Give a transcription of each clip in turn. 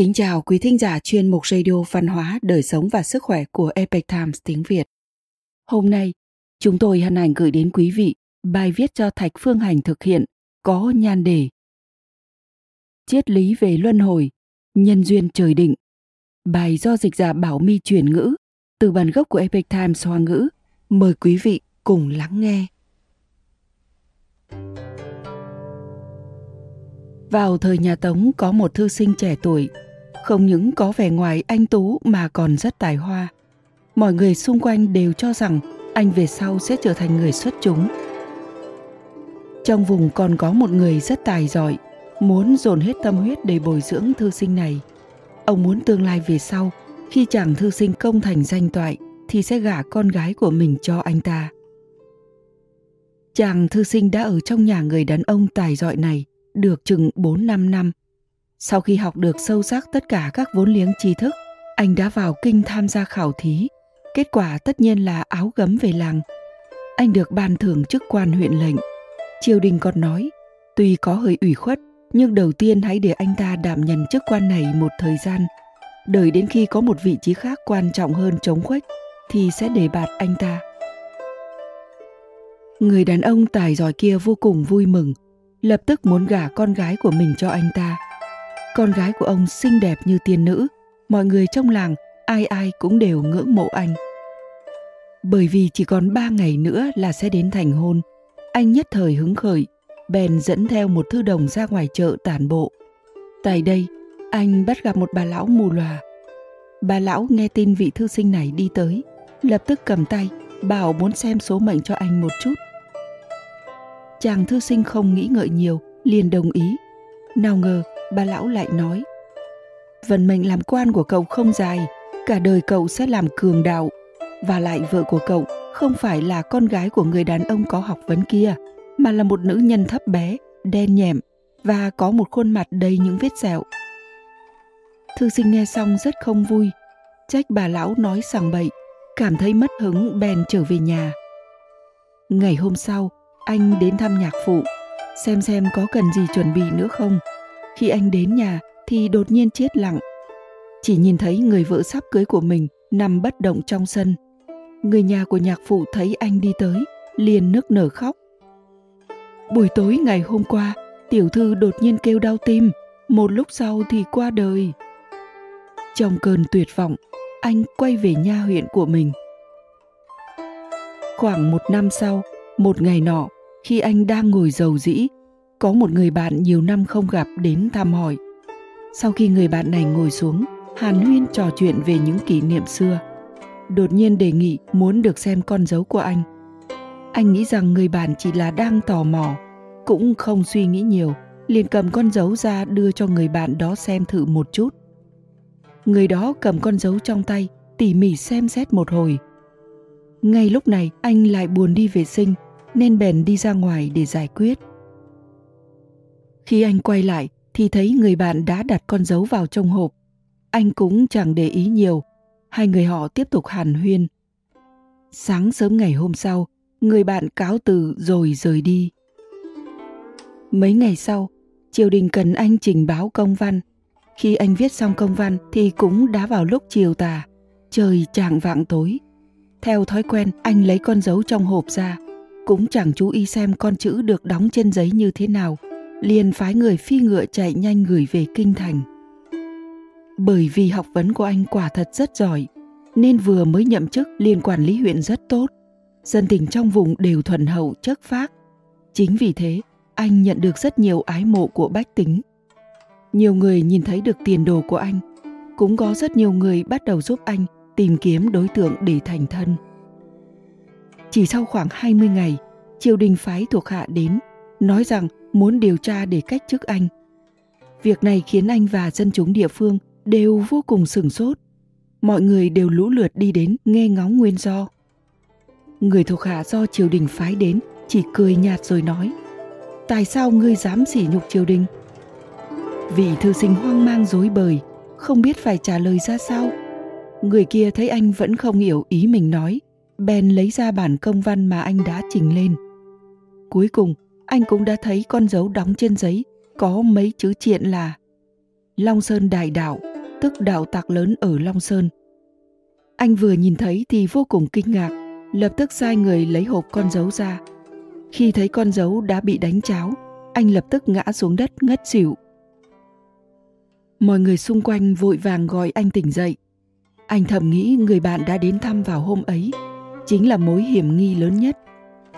Kính chào quý thính giả chuyên mục radio văn hóa, đời sống và sức khỏe của Epic Times tiếng Việt. Hôm nay, chúng tôi hân hạnh gửi đến quý vị bài viết cho Thạch Phương Hành thực hiện có nhan đề Triết lý về luân hồi, nhân duyên trời định. Bài do dịch giả Bảo My chuyển ngữ từ bản gốc của Epic Times Hoa ngữ. Mời quý vị cùng lắng nghe. Vào thời nhà Tống có một thư sinh trẻ tuổi, không những có vẻ ngoài anh tú mà còn rất tài hoa. Mọi người xung quanh đều cho rằng anh về sau sẽ trở thành người xuất chúng. Trong vùng còn có một người rất tài giỏi, muốn dồn hết tâm huyết để bồi dưỡng thư sinh này. Ông muốn tương lai về sau, khi chàng thư sinh công thành danh toại thì sẽ gả con gái của mình cho anh ta. Chàng thư sinh đã ở trong nhà người đàn ông tài giỏi này được chừng 4-5 năm. Sau khi học được sâu sắc tất cả các vốn liếng tri thức, anh đã vào kinh tham gia khảo thí. Kết quả tất nhiên là áo gấm về làng. Anh được ban thưởng chức quan huyện lệnh. Triều đình còn nói, tuy có hơi ủy khuất, nhưng đầu tiên hãy để anh ta đảm nhận chức quan này một thời gian. Đợi đến khi có một vị trí khác quan trọng hơn chống khuếch, thì sẽ đề bạt anh ta. Người đàn ông tài giỏi kia vô cùng vui mừng, lập tức muốn gả con gái của mình cho anh ta. Con gái của ông xinh đẹp như tiên nữ, mọi người trong làng ai ai cũng đều ngưỡng mộ anh. Bởi vì chỉ còn ba ngày nữa là sẽ đến thành hôn, anh nhất thời hứng khởi, bèn dẫn theo một thư đồng ra ngoài chợ tản bộ. Tại đây, anh bắt gặp một bà lão mù lòa. Bà lão nghe tin vị thư sinh này đi tới, lập tức cầm tay, bảo muốn xem số mệnh cho anh một chút chàng thư sinh không nghĩ ngợi nhiều liền đồng ý nào ngờ bà lão lại nói, vận mệnh làm quan của cậu không dài, cả đời cậu sẽ làm cường đạo. Và lại vợ của cậu không phải là con gái của người đàn ông có học vấn kia, mà là một nữ nhân thấp bé, đen nhẹm và có một khuôn mặt đầy những vết sẹo. Thư sinh nghe xong rất không vui. Trách bà lão nói sằng bậy, cảm thấy mất hứng bèn trở về nhà. Ngày hôm sau, anh đến thăm nhạc phụ, xem xem có cần gì chuẩn bị nữa không khi anh đến nhà, thì đột nhiên chết lặng. Chỉ nhìn thấy người vợ sắp cưới của mình nằm bất động trong sân. Người nhà của nhạc phụ thấy anh đi tới, liền nức nở khóc. Buổi tối ngày hôm qua, tiểu thư đột nhiên kêu đau tim. Một lúc sau thì qua đời. Trong cơn tuyệt vọng, anh quay về nha huyện của mình. Khoảng một năm sau, một ngày nọ, khi anh đang ngồi dầu dĩ có một người bạn nhiều năm không gặp đến thăm hỏi. Sau khi người bạn này ngồi xuống, hàn huyên trò chuyện về những kỷ niệm xưa. Đột nhiên đề nghị muốn được xem con dấu của anh. Anh nghĩ rằng người bạn chỉ là đang tò mò, cũng không suy nghĩ nhiều, liền cầm con dấu ra đưa cho người bạn đó xem thử một chút. Người đó cầm con dấu trong tay, tỉ mỉ xem xét một hồi. Ngay lúc này, anh lại buồn đi vệ sinh, nên bèn đi ra ngoài để giải quyết khi anh quay lại, thì thấy người bạn đã đặt con dấu vào trong hộp. Anh cũng chẳng để ý nhiều. Hai người họ tiếp tục hàn huyên. Sáng sớm ngày hôm sau, người bạn cáo từ rồi rời đi. Mấy ngày sau, triều đình cần anh trình báo công văn. Khi anh viết xong công văn thì cũng đã vào lúc chiều tà, trời chạng vạng tối. Theo thói quen, anh lấy con dấu trong hộp ra. Cũng chẳng chú ý xem con chữ được đóng trên giấy như thế nào liền phái người phi ngựa chạy nhanh gửi về kinh thành. Bởi vì học vấn của anh quả thật rất giỏi nên vừa mới nhậm chức liền quản lý huyện rất tốt. Dân tình trong vùng đều thuần hậu chất phác. Chính vì thế anh nhận được rất nhiều ái mộ của bách tính. Nhiều người nhìn thấy được tiền đồ của anh cũng có rất nhiều người bắt đầu giúp anh tìm kiếm đối tượng để thành thân. Chỉ sau khoảng 20 ngày, triều đình phái thuộc hạ đến, nói rằng muốn điều tra để cách chức anh. Việc này khiến anh và dân chúng địa phương đều vô cùng sửng sốt. Mọi người đều lũ lượt đi đến nghe ngóng nguyên do. Người thuộc hạ do triều đình phái đến chỉ cười nhạt rồi nói Tại sao ngươi dám sỉ nhục triều đình? Vị thư sinh hoang mang dối bời, không biết phải trả lời ra sao. Người kia thấy anh vẫn không hiểu ý mình nói, bèn lấy ra bản công văn mà anh đã trình lên. Cuối cùng, anh cũng đã thấy con dấu đóng trên giấy có mấy chữ triện là Long Sơn Đại Đạo, tức đạo tặc lớn ở Long Sơn. Anh vừa nhìn thấy thì vô cùng kinh ngạc, lập tức sai người lấy hộp con dấu ra. Khi thấy con dấu đã bị đánh cháo, anh lập tức ngã xuống đất ngất xỉu. Mọi người xung quanh vội vàng gọi anh tỉnh dậy. Anh thầm nghĩ người bạn đã đến thăm vào hôm ấy chính là mối hiểm nghi lớn nhất.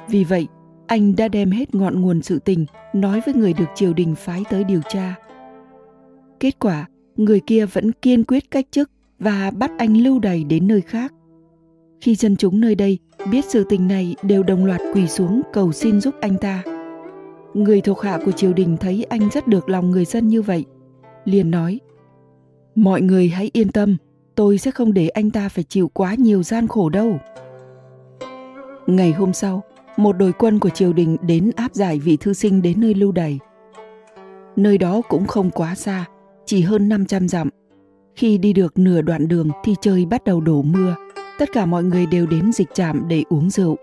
Vì vậy, anh đã đem hết ngọn nguồn sự tình nói với người được triều đình phái tới điều tra. Kết quả, người kia vẫn kiên quyết cách chức và bắt anh lưu đày đến nơi khác. Khi dân chúng nơi đây biết sự tình này đều đồng loạt quỳ xuống cầu xin giúp anh ta. Người thuộc hạ của triều đình thấy anh rất được lòng người dân như vậy, liền nói Mọi người hãy yên tâm, tôi sẽ không để anh ta phải chịu quá nhiều gian khổ đâu. Ngày hôm sau, một đội quân của triều đình đến áp giải vị thư sinh đến nơi lưu đày. Nơi đó cũng không quá xa, chỉ hơn 500 dặm. Khi đi được nửa đoạn đường thì trời bắt đầu đổ mưa. Tất cả mọi người đều đến dịch trạm để uống rượu.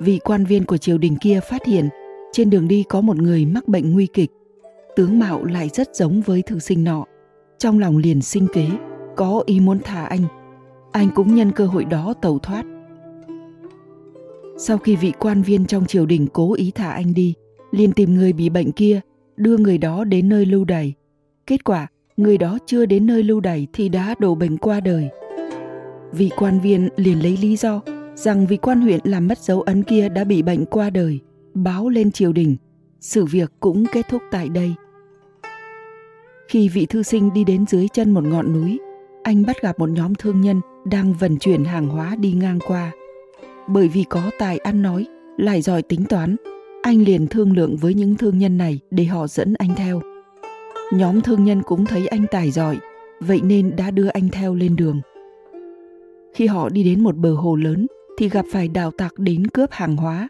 Vị quan viên của triều đình kia phát hiện trên đường đi có một người mắc bệnh nguy kịch. Tướng mạo lại rất giống với thư sinh nọ. Trong lòng liền sinh kế, có ý muốn thả anh. Anh cũng nhân cơ hội đó tẩu thoát. Sau khi vị quan viên trong triều đình cố ý thả anh đi, liền tìm người bị bệnh kia, đưa người đó đến nơi lưu đày. Kết quả, người đó chưa đến nơi lưu đày thì đã đổ bệnh qua đời. Vị quan viên liền lấy lý do rằng vị quan huyện làm mất dấu ấn kia đã bị bệnh qua đời, báo lên triều đình. Sự việc cũng kết thúc tại đây. Khi vị thư sinh đi đến dưới chân một ngọn núi, anh bắt gặp một nhóm thương nhân đang vận chuyển hàng hóa đi ngang qua. Bởi vì có tài ăn nói, lại giỏi tính toán, anh liền thương lượng với những thương nhân này để họ dẫn anh theo. Nhóm thương nhân cũng thấy anh tài giỏi, vậy nên đã đưa anh theo lên đường. Khi họ đi đến một bờ hồ lớn thì gặp phải đạo tặc đến cướp hàng hóa.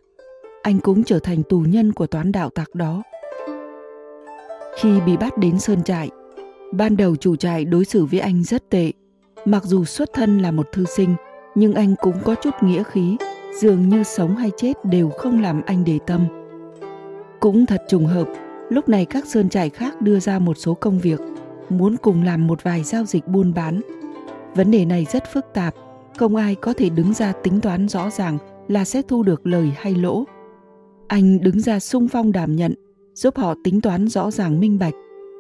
Anh cũng trở thành tù nhân của toán đạo tặc đó. Khi bị bắt đến sơn trại, ban đầu chủ trại đối xử với anh rất tệ. Mặc dù xuất thân là một thư sinh, nhưng anh cũng có chút nghĩa khí, dường như sống hay chết đều không làm anh để tâm. Cũng thật trùng hợp, lúc này các sơn trại khác đưa ra một số công việc, muốn cùng làm một vài giao dịch buôn bán. Vấn đề này rất phức tạp, không ai có thể đứng ra tính toán rõ ràng là sẽ thu được lời hay lỗ. Anh đứng ra sung phong đảm nhận, giúp họ tính toán rõ ràng minh bạch,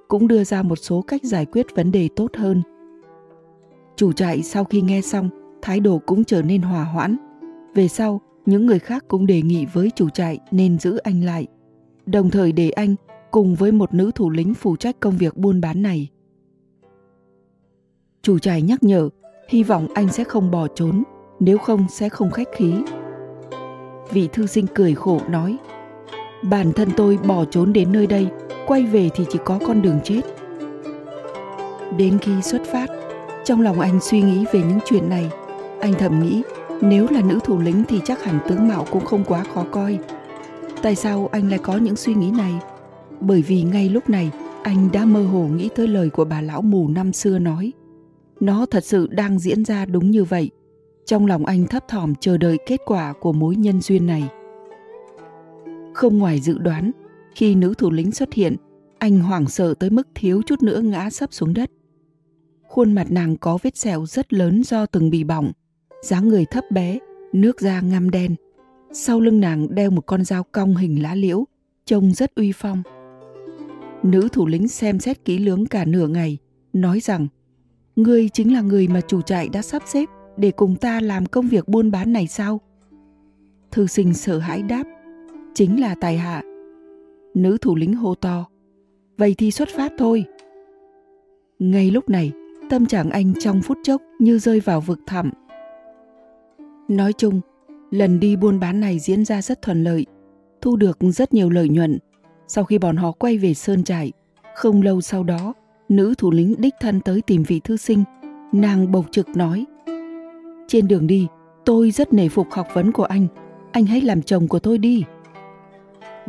cũng đưa ra một số cách giải quyết vấn đề tốt hơn. Chủ trại sau khi nghe xong thái độ cũng trở nên hòa hoãn. Về sau, những người khác cũng đề nghị với chủ trại nên giữ anh lại, đồng thời để anh cùng với một nữ thủ lĩnh phụ trách công việc buôn bán này. Chủ trại nhắc nhở, hy vọng anh sẽ không bỏ trốn, nếu không sẽ không khách khí. Vị thư sinh cười khổ nói, bản thân tôi bỏ trốn đến nơi đây, quay về thì chỉ có con đường chết. Đến khi xuất phát, trong lòng anh suy nghĩ về những chuyện này anh thầm nghĩ, nếu là nữ thủ lĩnh thì chắc hẳn tướng mạo cũng không quá khó coi. Tại sao anh lại có những suy nghĩ này? Bởi vì ngay lúc này, anh đã mơ hồ nghĩ tới lời của bà lão mù năm xưa nói. Nó thật sự đang diễn ra đúng như vậy. Trong lòng anh thấp thỏm chờ đợi kết quả của mối nhân duyên này. Không ngoài dự đoán, khi nữ thủ lĩnh xuất hiện, anh hoảng sợ tới mức thiếu chút nữa ngã sấp xuống đất. Khuôn mặt nàng có vết sẹo rất lớn do từng bị bỏng, dáng người thấp bé, nước da ngăm đen. Sau lưng nàng đeo một con dao cong hình lá liễu, trông rất uy phong. Nữ thủ lĩnh xem xét kỹ lưỡng cả nửa ngày, nói rằng Ngươi chính là người mà chủ trại đã sắp xếp để cùng ta làm công việc buôn bán này sao? Thư sinh sợ hãi đáp, chính là tài hạ. Nữ thủ lĩnh hô to, vậy thì xuất phát thôi. Ngay lúc này, tâm trạng anh trong phút chốc như rơi vào vực thẳm Nói chung, lần đi buôn bán này diễn ra rất thuận lợi, thu được rất nhiều lợi nhuận. Sau khi bọn họ quay về Sơn Trại, không lâu sau đó, nữ thủ lĩnh đích thân tới tìm vị thư sinh. Nàng bộc trực nói, Trên đường đi, tôi rất nể phục học vấn của anh, anh hãy làm chồng của tôi đi.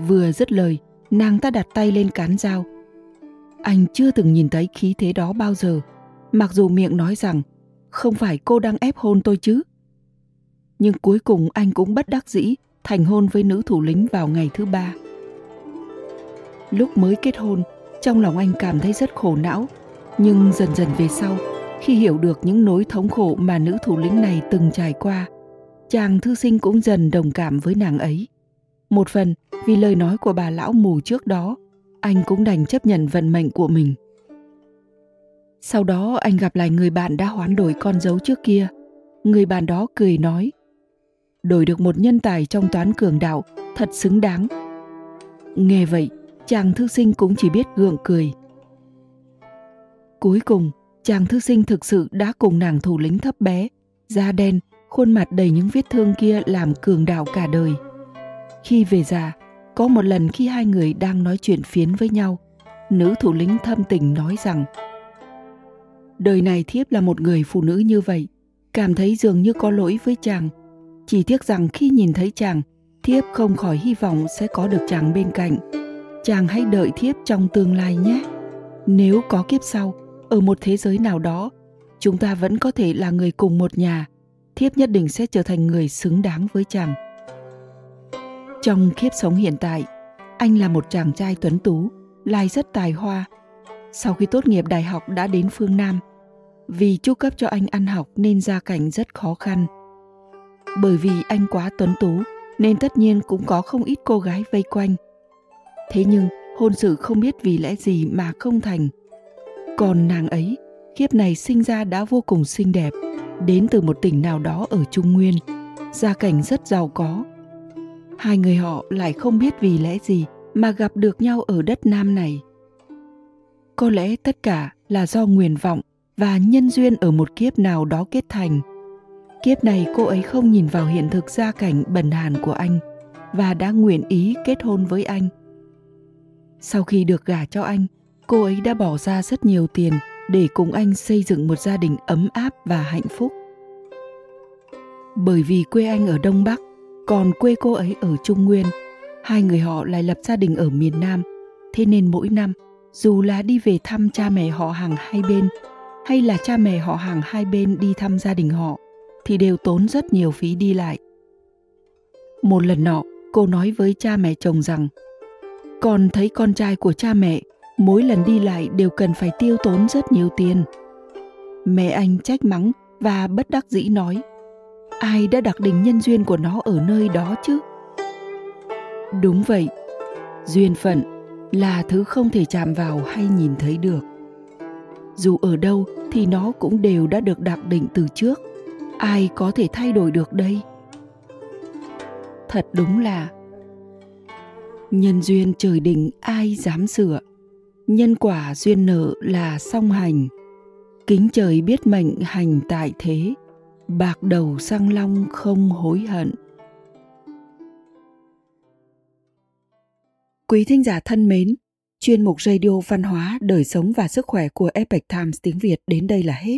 Vừa dứt lời, nàng ta đặt tay lên cán dao. Anh chưa từng nhìn thấy khí thế đó bao giờ, mặc dù miệng nói rằng không phải cô đang ép hôn tôi chứ nhưng cuối cùng anh cũng bất đắc dĩ thành hôn với nữ thủ lĩnh vào ngày thứ ba. Lúc mới kết hôn, trong lòng anh cảm thấy rất khổ não. Nhưng dần dần về sau, khi hiểu được những nỗi thống khổ mà nữ thủ lĩnh này từng trải qua, chàng thư sinh cũng dần đồng cảm với nàng ấy. Một phần vì lời nói của bà lão mù trước đó, anh cũng đành chấp nhận vận mệnh của mình. Sau đó anh gặp lại người bạn đã hoán đổi con dấu trước kia. Người bạn đó cười nói, đổi được một nhân tài trong toán cường đạo thật xứng đáng. Nghe vậy, chàng thư sinh cũng chỉ biết gượng cười. Cuối cùng, chàng thư sinh thực sự đã cùng nàng thủ lĩnh thấp bé, da đen, khuôn mặt đầy những vết thương kia làm cường đạo cả đời. Khi về già, có một lần khi hai người đang nói chuyện phiến với nhau, nữ thủ lĩnh thâm tình nói rằng Đời này thiếp là một người phụ nữ như vậy, cảm thấy dường như có lỗi với chàng. Chỉ tiếc rằng khi nhìn thấy chàng, thiếp không khỏi hy vọng sẽ có được chàng bên cạnh. Chàng hãy đợi thiếp trong tương lai nhé. Nếu có kiếp sau, ở một thế giới nào đó, chúng ta vẫn có thể là người cùng một nhà. Thiếp nhất định sẽ trở thành người xứng đáng với chàng. Trong kiếp sống hiện tại, anh là một chàng trai tuấn tú, lai rất tài hoa. Sau khi tốt nghiệp đại học đã đến phương Nam, vì chu cấp cho anh ăn học nên gia cảnh rất khó khăn. Bởi vì anh quá tuấn tú nên tất nhiên cũng có không ít cô gái vây quanh. Thế nhưng hôn sự không biết vì lẽ gì mà không thành. Còn nàng ấy, kiếp này sinh ra đã vô cùng xinh đẹp, đến từ một tỉnh nào đó ở Trung Nguyên, gia cảnh rất giàu có. Hai người họ lại không biết vì lẽ gì mà gặp được nhau ở đất Nam này. Có lẽ tất cả là do nguyện vọng và nhân duyên ở một kiếp nào đó kết thành. Kiếp này cô ấy không nhìn vào hiện thực gia cảnh bần hàn của anh và đã nguyện ý kết hôn với anh. Sau khi được gả cho anh, cô ấy đã bỏ ra rất nhiều tiền để cùng anh xây dựng một gia đình ấm áp và hạnh phúc. Bởi vì quê anh ở Đông Bắc, còn quê cô ấy ở Trung Nguyên, hai người họ lại lập gia đình ở miền Nam, thế nên mỗi năm dù là đi về thăm cha mẹ họ hàng hai bên hay là cha mẹ họ hàng hai bên đi thăm gia đình họ thì đều tốn rất nhiều phí đi lại. Một lần nọ, cô nói với cha mẹ chồng rằng con thấy con trai của cha mẹ mỗi lần đi lại đều cần phải tiêu tốn rất nhiều tiền. Mẹ anh trách mắng và bất đắc dĩ nói ai đã đặt định nhân duyên của nó ở nơi đó chứ? Đúng vậy, duyên phận là thứ không thể chạm vào hay nhìn thấy được dù ở đâu thì nó cũng đều đã được đặt định từ trước ai có thể thay đổi được đây? Thật đúng là nhân duyên trời định ai dám sửa. Nhân quả duyên nợ là song hành. Kính trời biết mệnh hành tại thế bạc đầu sang long không hối hận. Quý thính giả thân mến Chuyên mục Radio Văn hóa, Đời sống và Sức khỏe của Epoch Times tiếng Việt đến đây là hết.